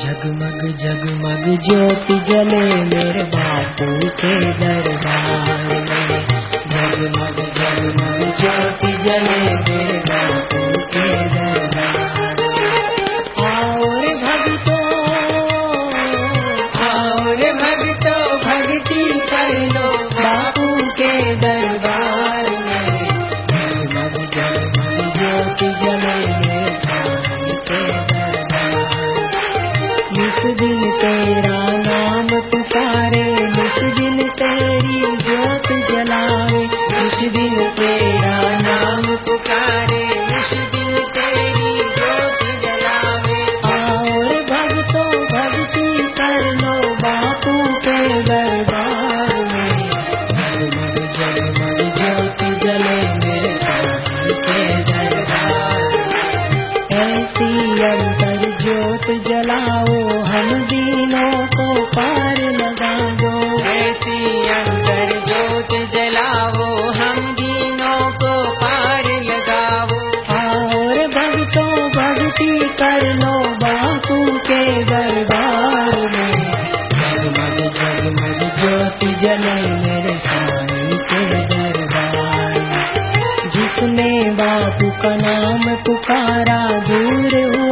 जगमग जगमग ज्योति जले मेरे बापू के दरबार में। जगमग जगमग ज्योति जले मेरे दिन ज्योत जलाओ हम दीनों को पार लगा दो ऐसी अंतर ज्योत जलाओ हम दीनों को पार लगाओ। और भक्तों भक्ति कर लो बापू के दरबार में। जगमग जगमग ज्योति जले मेरे स्वामी के दरबार। जिसने बापू का नाम पुकारा दूर हुआ